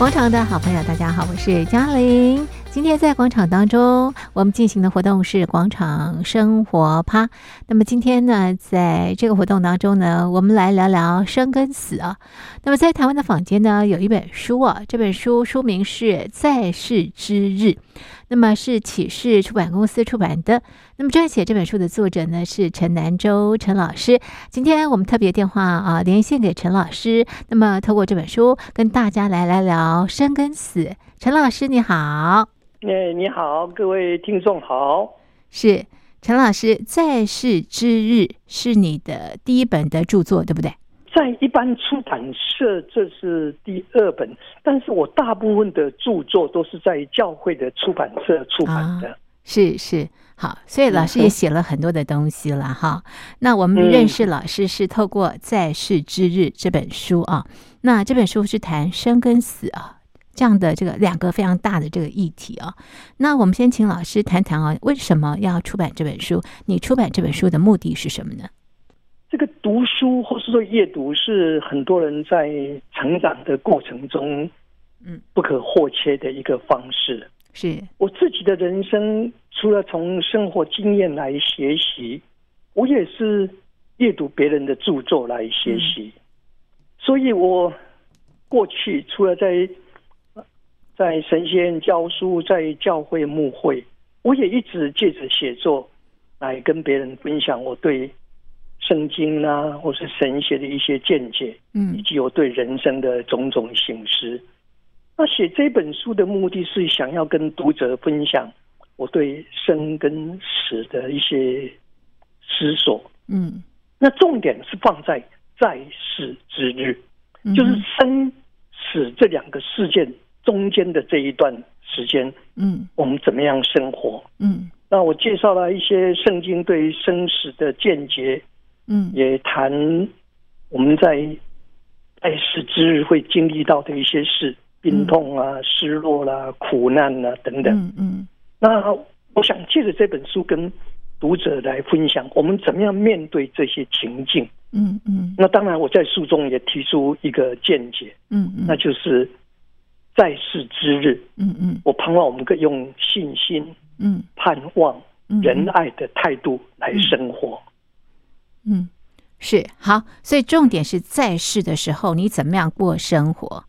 广场的好朋友，大家好，我是嘉玲。今天在广场当中，我们进行的活动是广场生活趴。那么今天呢，在这个活动当中呢，我们来聊聊生跟死啊。那么在台湾的坊间呢，有一本书啊，这本书书名是《在世之日》，那么是启示出版公司出版的。那么撰写这本书的作者呢是陈南洲陈老师。今天我们特别电话啊连线给陈老师，那么透过这本书跟大家来来聊生跟死。陈老师你好。哎，你好，各位听众好。是陈老师，《在世之日》是你的第一本的著作，对不对？在一般出版社，这是第二本，但是我大部分的著作都是在教会的出版社出版的。啊、是是，好，所以老师也写了很多的东西了哈。嗯、那我们认识老师是透过《在世之日》这本书啊。那这本书是谈生跟死啊。这样的这个两个非常大的这个议题啊，那我们先请老师谈谈啊，为什么要出版这本书？你出版这本书的目的是什么呢？这个读书或是说阅读是很多人在成长的过程中，嗯，不可或缺的一个方式。是我自己的人生，除了从生活经验来学习，我也是阅读别人的著作来学习。嗯、所以我过去除了在在神仙教书，在教会牧会，我也一直借着写作来跟别人分享我对圣经啊，或是神学的一些见解，嗯，以及我对人生的种种醒思。那写这本书的目的是想要跟读者分享我对生跟死的一些思索，嗯，那重点是放在在世之日，就是生死这两个事件。中间的这一段时间，嗯，我们怎么样生活？嗯，那我介绍了一些圣经对于生死的见解，嗯，也谈我们在在世之日会经历到的一些事，病痛啊、失落啦、啊、苦难啊等等。嗯，嗯，那我想借着这本书跟读者来分享，我们怎么样面对这些情境？嗯嗯。那当然，我在书中也提出一个见解，嗯嗯，那就是。在世之日，嗯嗯，我盼望我们可以用信心，嗯，盼望仁爱的态度来生活。嗯，是好，所以重点是在世的时候，你怎么样过生活？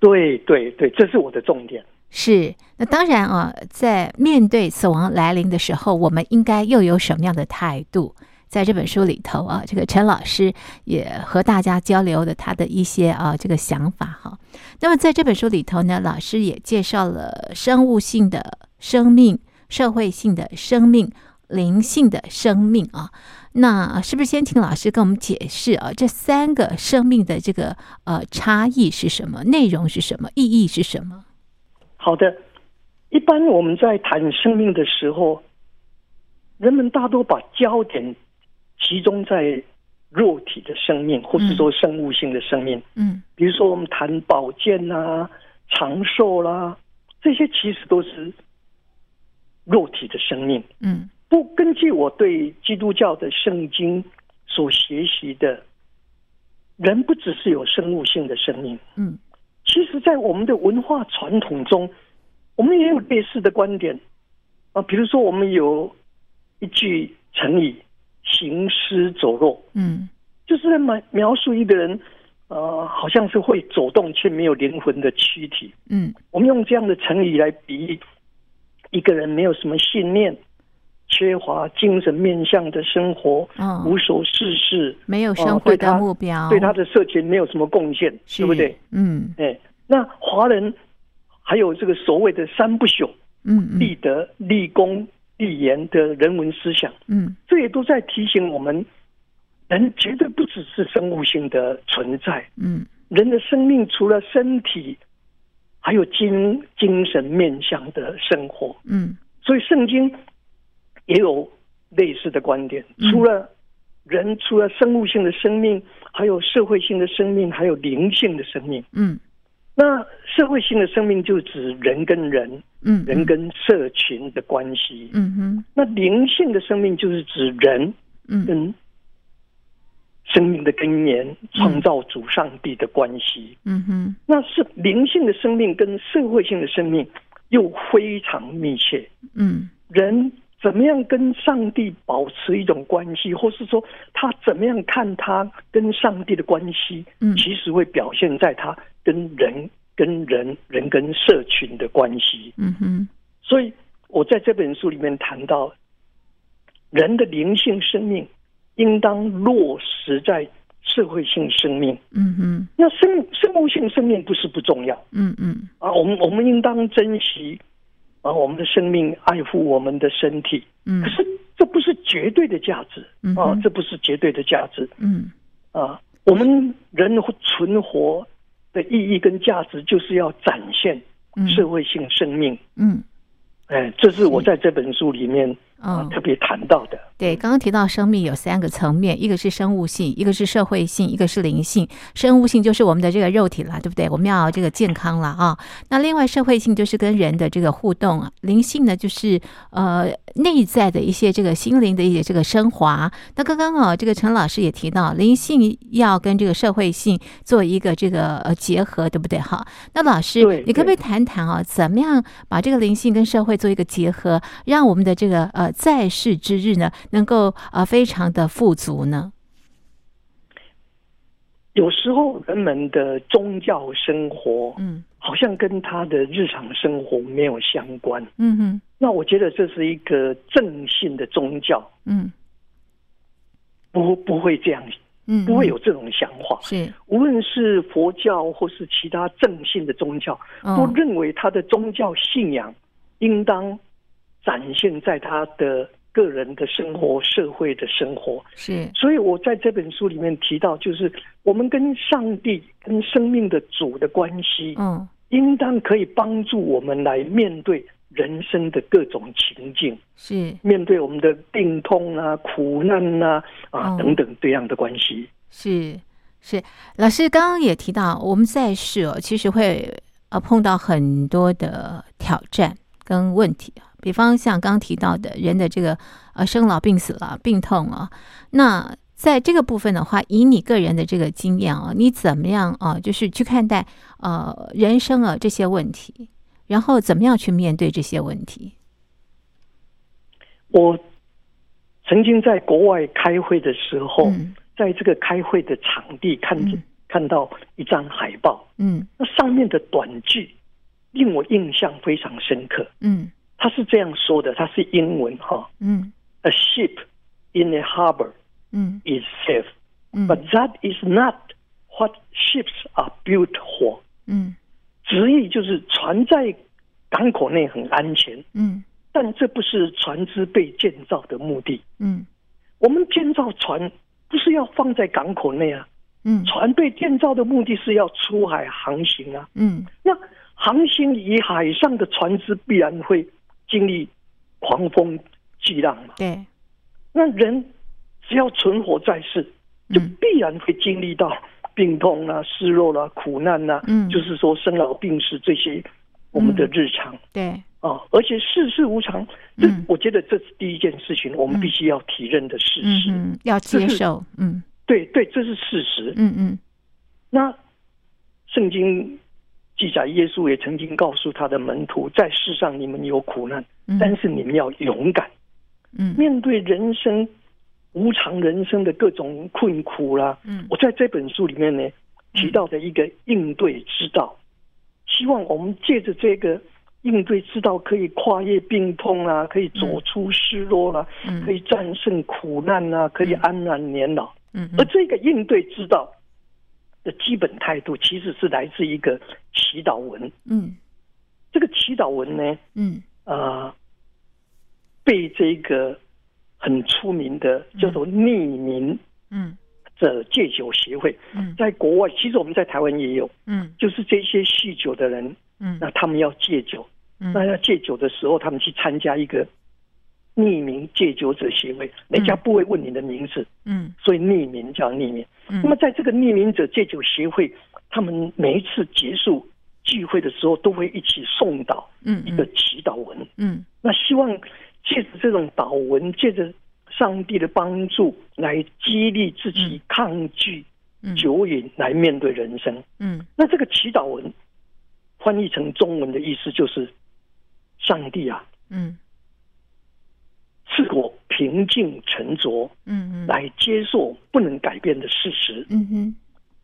对对对，这是我的重点。是，那当然啊，在面对死亡来临的时候，我们应该又有什么样的态度？在这本书里头啊，这个陈老师也和大家交流的他的一些啊这个想法哈。那么在这本书里头呢，老师也介绍了生物性的生命、社会性的生命、灵性的生命啊。那是不是先请老师跟我们解释啊，这三个生命的这个呃差异是什么？内容是什么？意义是什么？好的，一般我们在谈生命的时候，人们大多把焦点。集中在肉体的生命，或是说生物性的生命，嗯，比如说我们谈保健啊、长寿啦，这些其实都是肉体的生命，嗯。不，根据我对基督教的圣经所学习的，人不只是有生物性的生命，嗯。其实，在我们的文化传统中，我们也有类似的观点啊。比如说，我们有一句成语。行尸走肉，嗯，就是在描描述一个人，呃，好像是会走动却没有灵魂的躯体，嗯，我们用这样的成语来比喻一个人没有什么信念，缺乏精神面向的生活，嗯，无所事事，没有生活的目标，呃、对，他的社群没有什么贡献，是对不对？嗯，哎，那华人还有这个所谓的三不朽，嗯，嗯，立德、立功。立言的人文思想，嗯，这也都在提醒我们，人绝对不只是生物性的存在，嗯，人的生命除了身体，还有精精神面向的生活，嗯，所以圣经也有类似的观点，除了人，除了生物性的生命，还有社会性的生命，还有灵性的生命，嗯。那社会性的生命就指人跟人，嗯，人跟社群的关系，嗯哼。那灵性的生命就是指人，嗯，跟生命的根源，创造主上帝的关系。嗯哼，那是灵性的生命跟社会性的生命又非常密切。嗯，人怎么样跟上帝保持一种关系，或是说他怎么样看他跟上帝的关系，嗯，其实会表现在他跟人、跟人、人跟社群的关系。嗯哼，所以我在这本书里面谈到，人的灵性生命。应当落实在社会性生命。嗯嗯，那生生物性生命不是不重要。嗯嗯，啊，我们我们应当珍惜啊我们的生命，爱护我们的身体。嗯，可是这不是绝对的价值。嗯，啊，这不是绝对的价值。嗯，啊，我们人存活的意义跟价值，就是要展现社会性生命。嗯，哎，这是我在这本书里面。啊、哦，特别谈到的，对，刚刚提到生命有三个层面，一个是生物性，一个是社会性，一个是灵性。生物性就是我们的这个肉体了，对不对？我们要这个健康了啊。那另外社会性就是跟人的这个互动啊，灵性呢就是呃内在的一些这个心灵的一些这个升华。那刚刚啊，这个陈老师也提到，灵性要跟这个社会性做一个这个呃结合，对不对？哈，那老师，你可不可以谈谈啊，怎么样把这个灵性跟社会做一个结合，让我们的这个呃。在世之日呢，能够啊非常的富足呢。有时候人们的宗教生活，嗯，好像跟他的日常生活没有相关。嗯哼，那我觉得这是一个正信的宗教，嗯，不不会这样，嗯，不会有这种想法。是，无论是佛教或是其他正信的宗教，哦，都认为他的宗教信仰应当。展现在他的个人的生活、社会的生活，是。所以我在这本书里面提到，就是我们跟上帝、跟生命的主的关系，嗯，应当可以帮助我们来面对人生的各种情境，是面对我们的病痛啊、苦难啊啊等等这样的关系。是是，老师刚刚也提到，我们在世哦，其实会呃碰到很多的挑战跟问题。比方像刚刚提到的人的这个呃生老病死了病痛啊，那在这个部分的话，以你个人的这个经验啊，你怎么样啊？就是去看待呃人生啊这些问题，然后怎么样去面对这些问题？我曾经在国外开会的时候，嗯、在这个开会的场地看着、嗯、看到一张海报，嗯，那上面的短句令我印象非常深刻，嗯。他是这样说的，他是英文哈，嗯，A ship in a harbor，嗯，is safe，嗯，but that is not what ships are built for，嗯，直译就是船在港口内很安全，嗯，但这不是船只被建造的目的，嗯，我们建造船不是要放在港口内啊，嗯，船被建造的目的是要出海航行啊，嗯，那航行以海上的船只必然会。经历狂风巨浪嘛？对，那人只要存活在世，就必然会经历到病痛啊、失落啦、啊、苦难啊。嗯，就是说生老病死这些我们的日常。嗯、对啊，而且世事无常，这我觉得这是第一件事情，我们必须要体认的事实。嗯，嗯，要接受。嗯，对对，这是事实。嗯嗯，那圣经。记载，耶稣也曾经告诉他的门徒，在世上你们有苦难，但是你们要勇敢。嗯，面对人生无常，人生的各种困苦啦。嗯，我在这本书里面呢提到的一个应对之道，希望我们借着这个应对之道，可以跨越病痛啊，可以走出失落啦，可以战胜苦难啊，可以安然年老。嗯，而这个应对之道的基本态度，其实是来自一个祈祷文。嗯，这个祈祷文呢，嗯，呃，被这个很出名的叫做匿名嗯。者戒酒协会，嗯，在国外，其实我们在台湾也有，嗯，就是这些酗酒的人，嗯，那他们要戒酒，嗯，那要戒酒的时候，他们去参加一个。匿名戒酒者协会，人家不会问你的名字，嗯，所以匿名叫匿名。嗯，那么在这个匿名者戒酒协会，他们每一次结束聚会的时候，都会一起送祷，嗯，一个祈祷文，嗯，那希望借着这种祷文，借着上帝的帮助来激励自己抗拒酒瘾，来面对人生。嗯，那这个祈祷文翻译成中文的意思就是：上帝啊，嗯，赐我平静沉着，嗯嗯，来接受不能改变的事实。嗯哼，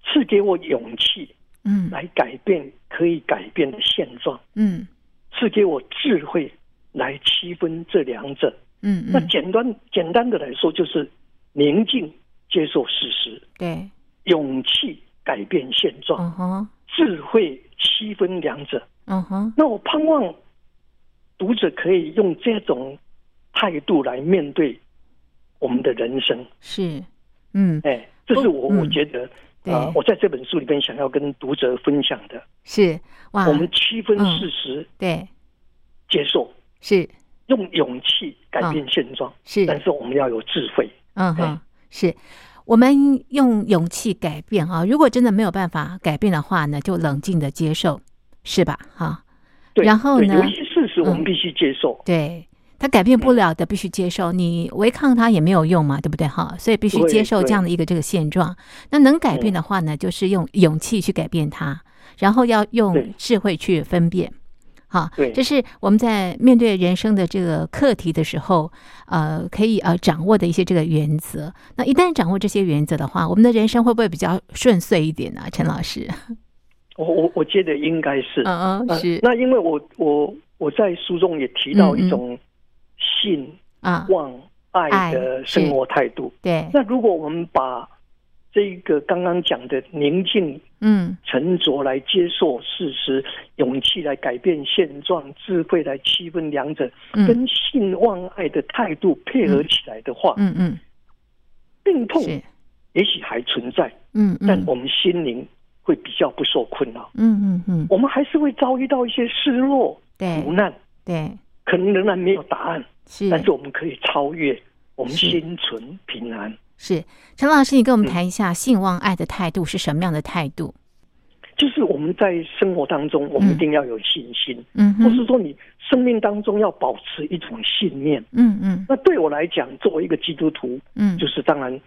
赐给我勇气，嗯，来改变可以改变的现状。嗯，赐给我智慧，来区分这两者。嗯，那简单简单的来说，就是宁静接受事实，对，勇气改变现状，嗯哼，智慧区分两者，嗯哼。那我盼望读者可以用这种态度来面对我们的人生。是，嗯，哎，这是我我觉得啊，我在这本书里边想要跟读者分享的。是，哇，我们区分事实，对，接受是。用勇气改变现状，哦、是，但是我们要有智慧。嗯哼，是我们用勇气改变啊！如果真的没有办法改变的话呢，就冷静的接受，是吧？哈，对。然后呢，有些事实我们必须接受。嗯、对，他改变不了的，必须接受。你违抗他也没有用嘛，对不对？哈，所以必须接受这样的一个这个现状。那能改变的话呢，就是用勇气去改变它，然后要用智慧去分辨。好，对，这是我们在面对人生的这个课题的时候，呃，可以呃掌握的一些这个原则。那一旦掌握这些原则的话，我们的人生会不会比较顺遂一点呢？陈老师，我我我觉得应该是，嗯嗯，是。那因为我我我在书中也提到一种信啊望爱的生活态度。对，那如果我们把这个刚刚讲的宁静，嗯，沉着来接受事实，勇气来改变现状，智慧来区分两者，跟信望爱的态度配合起来的话，嗯嗯，病痛也许还存在，嗯，但我们心灵会比较不受困扰，嗯嗯嗯，我们还是会遭遇到一些失落、苦难，对，可能仍然没有答案，是，但是我们可以超越，我们心存平安。是陈老师，你跟我们谈一下信望爱的态度是什么样的态度？就是我们在生活当中，我们一定要有信心，嗯，或是说你生命当中要保持一种信念，嗯嗯。那对我来讲，作为一个基督徒，嗯，就是当然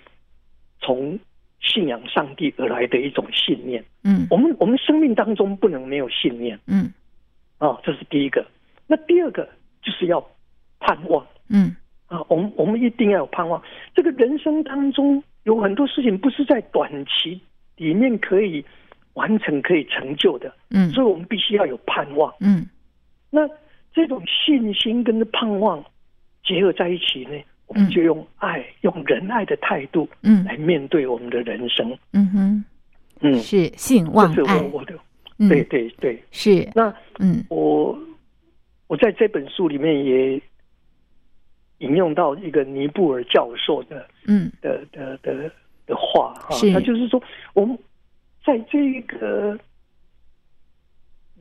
从信仰上帝而来的一种信念，嗯。我们我们生命当中不能没有信念，嗯。啊，这是第一个。那第二个就是要盼望，嗯。啊，我们我们一定要有盼望。这个人生当中有很多事情不是在短期里面可以完成、可以成就的。嗯，所以我们必须要有盼望。嗯，那这种信心跟盼望结合在一起呢，我们就用爱、嗯、用仁爱的态度，嗯，来面对我们的人生。嗯哼，嗯，是信望爱。这是我我的，对对对，是。那嗯，我我在这本书里面也。引用到一个尼布尔教授的，嗯，的的的的话哈，他就是说，我们在这个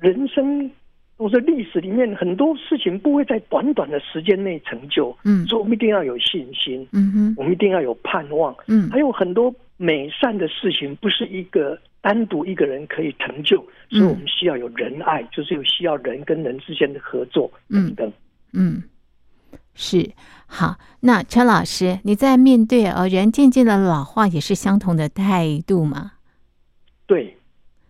人生或者历史里面，很多事情不会在短短的时间内成就，嗯，所以我们一定要有信心，嗯哼，我们一定要有盼望，嗯，还有很多美善的事情，不是一个单独一个人可以成就，所以我们需要有仁爱，就是有需要人跟人之间的合作等等，嗯。是。好，那陈老师，你在面对呃人渐渐的老化，也是相同的态度吗？对，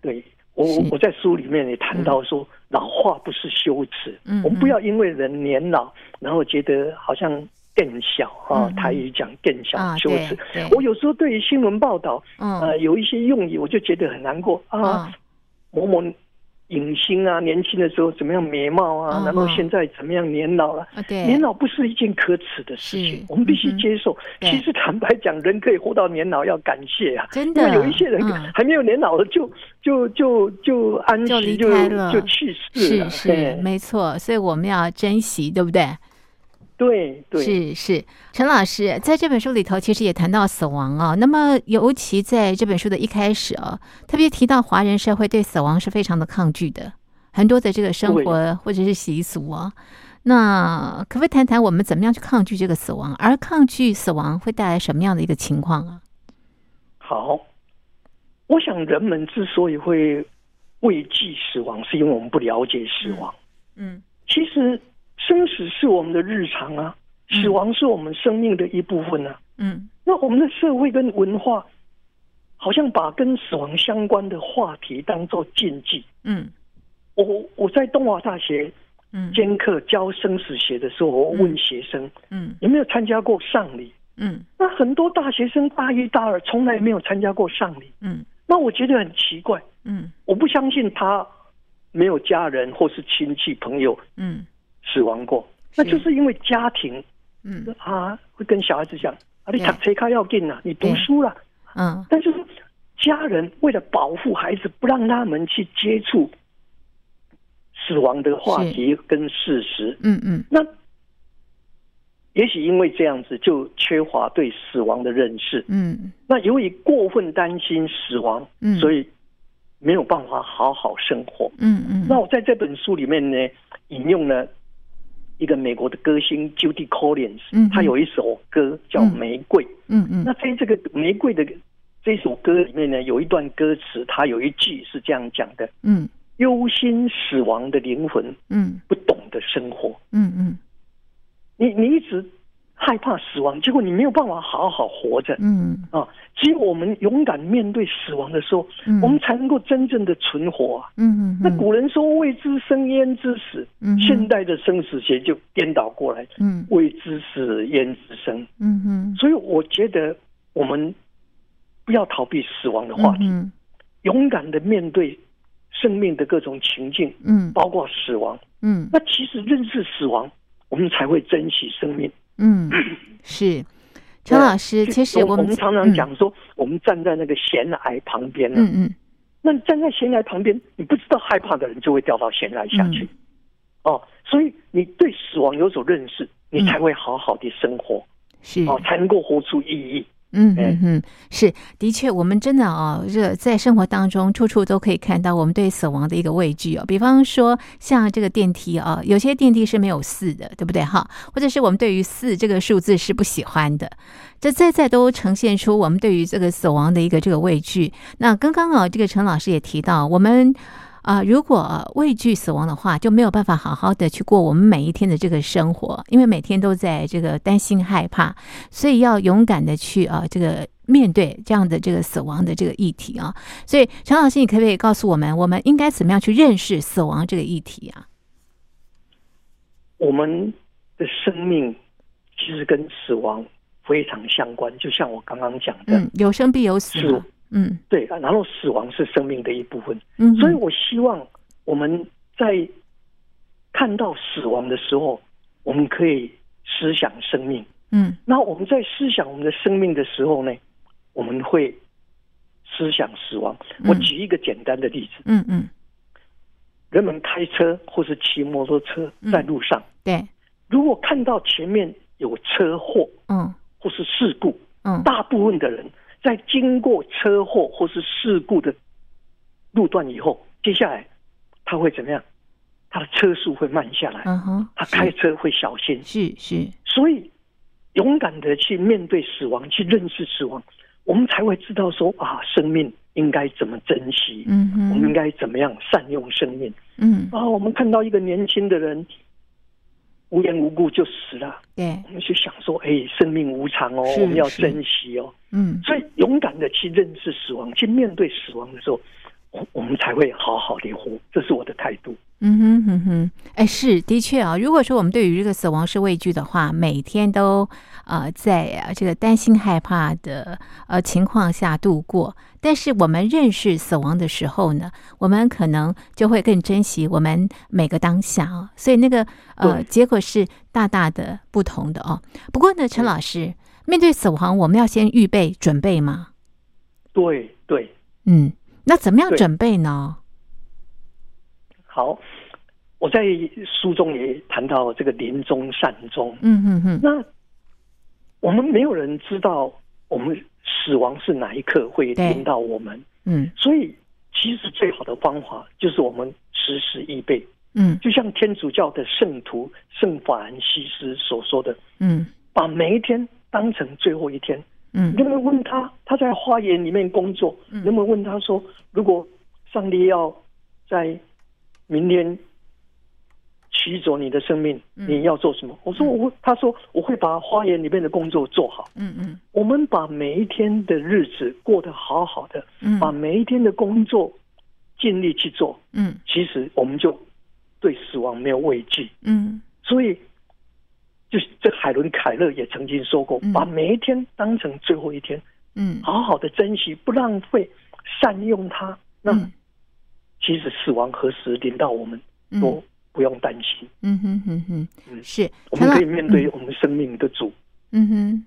对。我是。我在书里面也谈到说，嗯、老化不是羞耻，嗯，我们不要因为人年老，然后觉得好像更小啊，嗯、台语讲更小、嗯、羞耻。啊、我有时候对于新闻报道，嗯、呃，有一些用语，我就觉得很难过啊，某某。影星啊，年轻的时候怎么样美貌啊？然后现在怎么样年老了？年老不是一件可耻的事情，我们必须接受。其实坦白讲，人可以活到年老，要感谢啊！真的，有一些人还没有年老了，就就就就安息，就就去世了。是是，没错。所以我们要珍惜，对不对？对对，是是，陈老师在这本书里头其实也谈到死亡啊。那么尤其在这本书的一开始啊，特别提到华人社会对死亡是非常的抗拒的，很多的这个生活或者是习俗啊。对那可不可以谈谈我们怎么样去抗拒这个死亡？而抗拒死亡会带来什么样的一个情况啊？好，我想人们之所以会畏惧死亡，是因为我们不了解死亡。嗯，嗯其实。生死是我们的日常啊，死亡是我们生命的一部分啊。嗯，那我们的社会跟文化，好像把跟死亡相关的话题当做禁忌。嗯，我我在东华大学嗯兼课教生死学的时候，我问学生，嗯，有没有参加过丧礼？嗯，那很多大学生大一、大二从来没有参加过丧礼。嗯，那我觉得很奇怪。嗯，我不相信他没有家人或是亲戚朋友嗯死亡过，那就是因为家庭嗯啊会跟小孩子讲啊，你读车开要紧啊，你读书了。嗯，但是家人为了保护孩子，不让他们去接触死亡的话题跟事实。嗯嗯，那。也许因为这样子，就缺乏对死亡的认识。嗯，那由于过分担心死亡，嗯，所以没有办法好好生活。嗯嗯。那我在这本书里面呢，引用了一个美国的歌星 Judy Collins，嗯，他有一首歌叫《玫瑰》。嗯嗯。那在这个《玫瑰》的这首歌里面呢，有一段歌词，他有一句是这样讲的：嗯，忧心死亡的灵魂，嗯，不懂得生活。嗯嗯。你你一直害怕死亡，结果你没有办法好好活着。嗯啊，只有我们勇敢面对死亡的时候，嗯、我们才能够真正的存活啊。嗯嗯。那古人说“未知生焉知死”，嗯，现代的生死学就颠倒过来，嗯，“未知死焉知生”。嗯嗯。所以我觉得我们不要逃避死亡的话题，嗯、勇敢的面对生命的各种情境，嗯，包括死亡，嗯。那其实认识死亡。我们才会珍惜生命。嗯，是陈老师。其实我们，常常讲说，我们站在那个悬崖旁边呢。嗯嗯。那你站在悬崖旁边，你不知道害怕的人就会掉到悬崖下去。哦，所以你对死亡有所认识，你才会好好的生活。是哦，才能够活出意义。嗯嗯嗯，是的确，我们真的哦，这在生活当中处处都可以看到我们对死亡的一个畏惧哦。比方说，像这个电梯啊，有些电梯是没有四的，对不对哈？或者是我们对于四这个数字是不喜欢的，这在在都呈现出我们对于这个死亡的一个这个畏惧。那刚刚啊，这个陈老师也提到，我们。啊，如果畏惧死亡的话，就没有办法好好的去过我们每一天的这个生活，因为每天都在这个担心害怕，所以要勇敢的去啊，这个面对这样的这个死亡的这个议题啊。所以陈老师，你可不可以告诉我们，我们应该怎么样去认识死亡这个议题啊？我们的生命其实跟死亡非常相关，就像我刚刚讲的，嗯，有生必有死。嗯，对，然后死亡是生命的一部分。嗯，所以我希望我们在看到死亡的时候，我们可以思想生命。嗯，那我们在思想我们的生命的时候呢，我们会思想死亡。我举一个简单的例子。嗯嗯，人们开车或是骑摩托车在路上，对，如果看到前面有车祸，嗯，或是事故，嗯，大部分的人。在经过车祸或是事故的路段以后，接下来他会怎么样？他的车速会慢下来，嗯哼，他开车会小心，是是。所以勇敢的去面对死亡，去认识死亡，我们才会知道说啊，生命应该怎么珍惜，嗯哼，我们应该怎么样善用生命，嗯啊，我们看到一个年轻的人。无缘无故就死了，对，我们去想说，哎，生命无常哦，我们要珍惜哦，嗯，所以勇敢的去认识死亡，去面对死亡的时候，我我们才会好好的活，这是我的态度。嗯哼哼哼，哎，是的确啊。如果说我们对于这个死亡是畏惧的话，每天都呃在啊这个担心害怕的呃情况下度过。但是我们认识死亡的时候呢，我们可能就会更珍惜我们每个当下啊。所以那个呃结果是大大的不同的哦。不过呢，陈老师，面对死亡，我们要先预备准备吗？对对，嗯，那怎么样准备呢？好，我在书中也谈到这个临终善终。嗯嗯嗯。那我们没有人知道我们死亡是哪一刻会临到我们。嗯。所以，其实最好的方法就是我们时时预备。嗯。就像天主教的圣徒圣法兰西斯所说的。嗯。把每一天当成最后一天。嗯。能不能问他，他在花园里面工作，能不能问他说，如果上帝要在明天取走你的生命，你要做什么？我说我会，他说我会把花园里面的工作做好。嗯嗯，我们把每一天的日子过得好好的，嗯，把每一天的工作尽力去做。嗯，其实我们就对死亡没有畏惧。嗯，所以就是这海伦凯勒也曾经说过，把每一天当成最后一天。嗯，好好的珍惜，不浪费，善用它。那其实死亡何时临到我们，都不用担心。嗯哼哼哼，嗯，是，我们可以面对我们生命的主。嗯哼，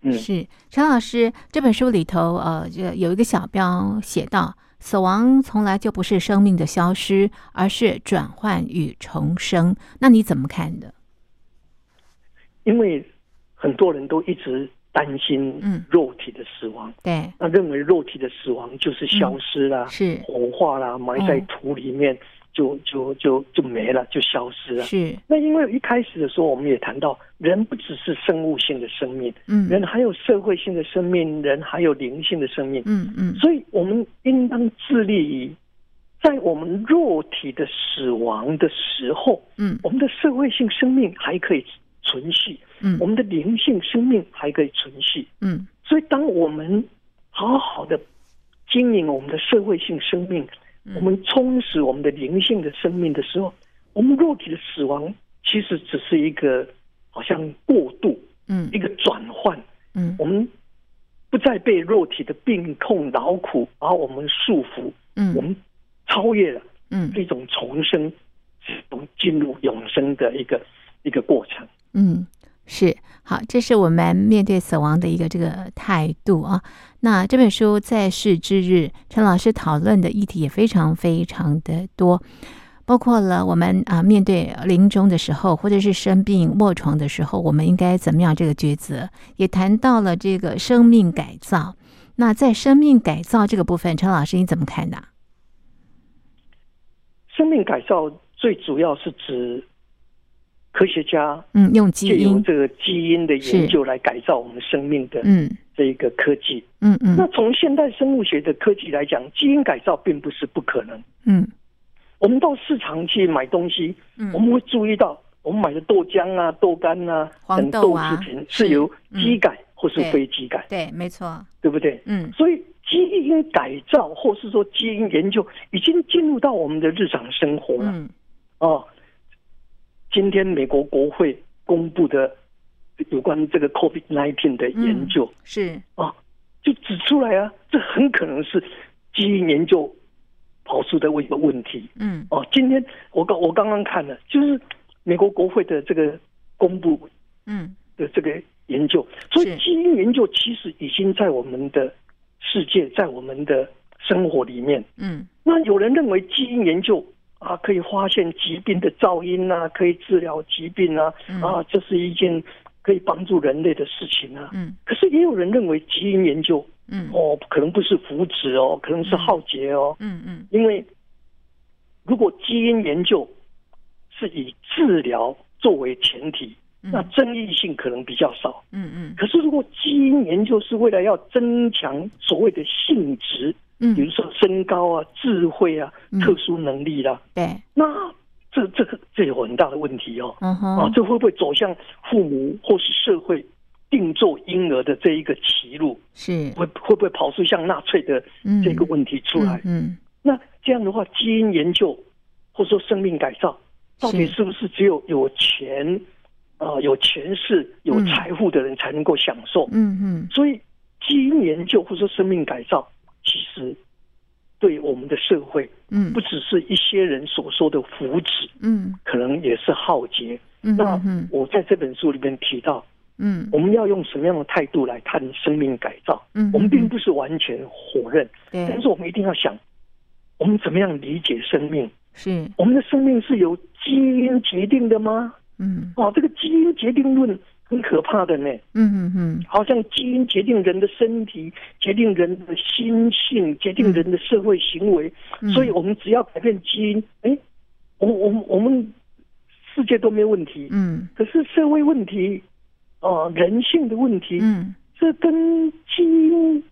嗯，是陈老师这本书里头，呃，就有一个小标写到，死亡从来就不是生命的消失，而是转换与重生。那你怎么看的？因为很多人都一直。担心肉体的死亡，嗯、对，那认为肉体的死亡就是消失啦，嗯、是火化啦，埋在土里面就、就就，就没了，就消失了。是。那因为一开始的时候，我们也谈到，人不只是生物性的生命，嗯，人还有社会性的生命，人还有灵性的生命，嗯嗯，所以我们应当致力于，在我们肉体的死亡的时候，嗯，我们的社会性生命还可以存续。嗯，我们的灵性生命还可以存续。嗯，所以当我们好好的经营我们的社会性生命，我们充实我们的灵性的生命的时候，我们肉体的死亡其实只是一个好像过渡，嗯，一个转换，嗯，我们不再被肉体的病痛劳苦把我们束缚，嗯，我们超越了，嗯，一种重生，从进入永生的一个一个过程，嗯。是好，这是我们面对死亡的一个这个态度啊。那这本书在世之日，陈老师讨论的议题也非常非常的多，包括了我们啊面对临终的时候，或者是生病卧床的时候，我们应该怎么样这个抉择，也谈到了这个生命改造。那在生命改造这个部分，陈老师你怎么看呢？生命改造最主要是指。科学家嗯，用基因。这个基因的研究来改造我们生命的嗯。这一个科技。嗯嗯，那从现代生物学的科技来讲，基因改造并不是不可能。嗯，我们到市场去买东西，嗯，我们会注意到我们买的豆浆啊、豆干啊等豆制品是。由基改或是非基改，对，没错，对不对？嗯，所以基因改造或是说基因研究已经进入到我们的日常生活了，嗯。哦。今天美国国会公布的有关这个 COVID-19 的研究、嗯、是啊，就指出来啊，这很可能是基因研究跑出的一个问题。嗯，哦、啊，今天我刚我刚刚看了，就是美国国会的这个公布，嗯的这个研究，嗯、所以基因研究其实已经在我们的世界，在我们的生活里面。嗯，那有人认为基因研究。啊，可以发现疾病的噪音啊，可以治疗疾病啊，嗯、啊，这是一件可以帮助人类的事情啊。嗯，可是也有人认为基因研究，嗯，哦，可能不是福祉哦，可能是浩劫哦。嗯嗯，因为如果基因研究是以治疗作为前提，嗯、那争议性可能比较少。嗯嗯，可是如果基因研究是为了要增强所谓的性质。嗯，比如说身高啊、智慧啊、特殊能力啦、对，那这这个这有很大的问题哦。啊，这会不会走向父母或是社会定做婴儿的这一个歧路？是会会不会跑出像纳粹的这个问题出来？嗯，嗯，那这样的话，基因研究或者说生命改造，到底是不是只有有钱啊、呃、有权势、有财富的人才能够享受？嗯嗯，所以基因研究或者说生命改造。其实，对我们的社会，嗯，不只是一些人所说的福祉，嗯，可能也是浩劫。嗯，那我在这本书里面提到，嗯，我们要用什么样的态度来谈生命改造？嗯，我们并不是完全否认，对，但是我们一定要想，我们怎么样理解生命？是我们的生命是由基因决定的吗？嗯，哦，这个基因决定论。很可怕的呢，嗯嗯嗯，好像基因决定人的身体，决定人的心性，决定人的社会行为，嗯、所以我们只要改变基因，哎、欸，我我我们世界都没问题，嗯，可是社会问题，呃，人性的问题，嗯，这跟基因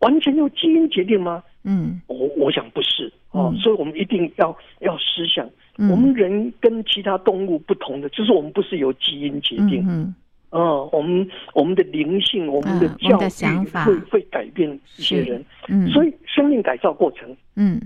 完全由基因决定吗？嗯，我我想不是。哦、嗯，所以我们一定要要思想、嗯，我们人跟其他动物不同的，就是我们不是由基因决定，嗯，嗯，呃、我们我们的灵性，我们的教育会会改变一些人，嗯，所以生命改造过程，嗯，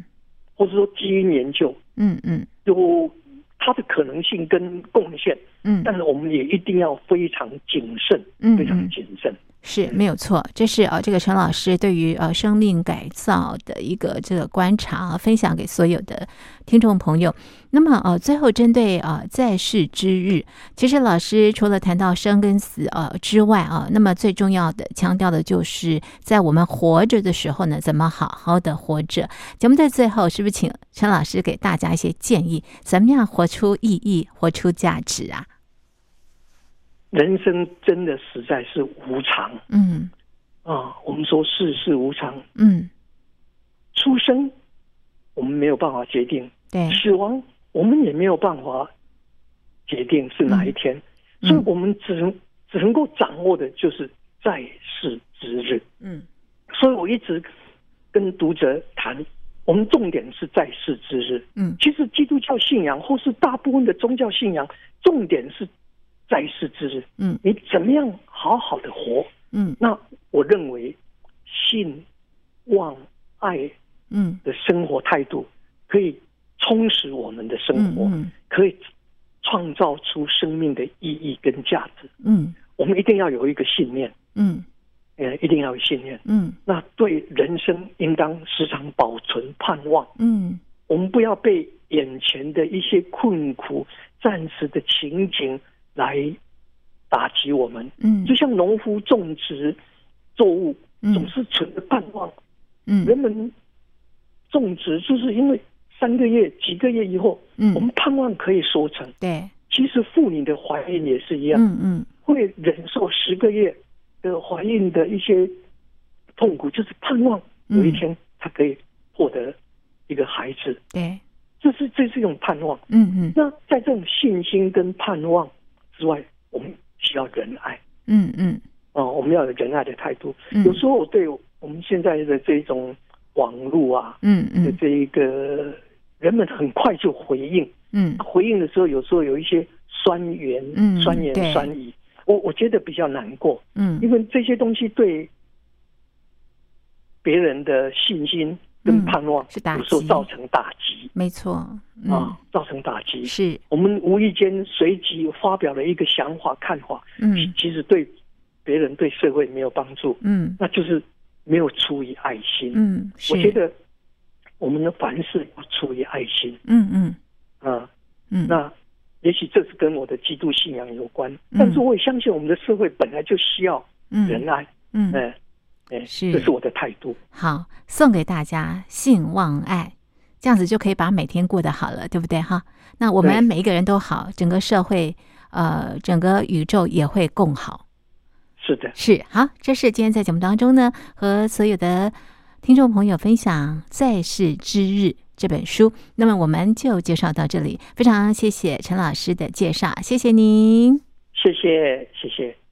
或者说基因研究，嗯嗯，有它的可能性跟贡献，嗯，但是我们也一定要非常谨慎，嗯，非常谨慎。是没有错，这是呃，这个陈老师对于呃生命改造的一个这个观察，分享给所有的听众朋友。那么呃，最后针对呃在世之日，其实老师除了谈到生跟死呃之外啊，那么最重要的强调的就是在我们活着的时候呢，怎么好好的活着。节目在最后，是不是请陈老师给大家一些建议，怎么样活出意义，活出价值啊？人生真的实在是无常，嗯，啊，我们说世事无常，嗯，出生我们没有办法决定，对，死亡我们也没有办法决定是哪一天，嗯，所以我们只能只能够掌握的就是在世之日，嗯，所以我一直跟读者谈，我们重点是在世之日，嗯，其实基督教信仰或是大部分的宗教信仰，重点是。在世之日，嗯，你怎么样好好的活？嗯，那我认为信、望、爱，嗯的生活态度可以充实我们的生活，嗯，可以创造出生命的意义跟价值。嗯，我们一定要有一个信念，嗯，呃，一定要有信念。嗯，那对人生应当时常保存盼望。嗯，我们不要被眼前的一些困苦、暂时的情景。来打击我们，嗯，就像农夫种植作物，嗯，总是存着盼望，嗯，人们种植就是因为三个月、几个月以后，嗯，我们盼望可以收成，对，其实妇女的怀孕也是一样，嗯嗯，会忍受十个月的怀孕的一些痛苦，就是盼望有一天她可以获得一个孩子，对，这是这是一种盼望，嗯嗯，那在这种信心跟盼望之外，我们需要仁爱。嗯嗯，哦，我们要有仁爱的态度。嗯、有时候我对我们现在的这种网络啊，嗯嗯，的这一个人们很快就回应，嗯，回应的时候有时候有一些酸言，嗯，酸言酸语，我我觉得比较难过，嗯，因为这些东西对别人的信心。跟盼望是打击，有时候造成打击，没错，嗯、啊，造成打击。是。我们无意间随即发表了一个想法、看法，嗯，其实对别人、对社会没有帮助，嗯，那就是没有出于爱心，嗯，我觉得我们的凡事要出于爱心，嗯嗯，啊，嗯，那也许这是跟我的基督信仰有关，嗯、但是我也相信我们的社会本来就需要仁爱，嗯。嗯是，这是我的态度。好，送给大家信望爱，这样子就可以把每天过得好了，对不对？哈，那我们每一个人都好，整个社会，呃，整个宇宙也会更好。是的，是好。这是今天在节目当中呢，和所有的听众朋友分享《在世之日》这本书。那么我们就介绍到这里，非常谢谢陈老师的介绍，谢谢您，谢谢，谢谢。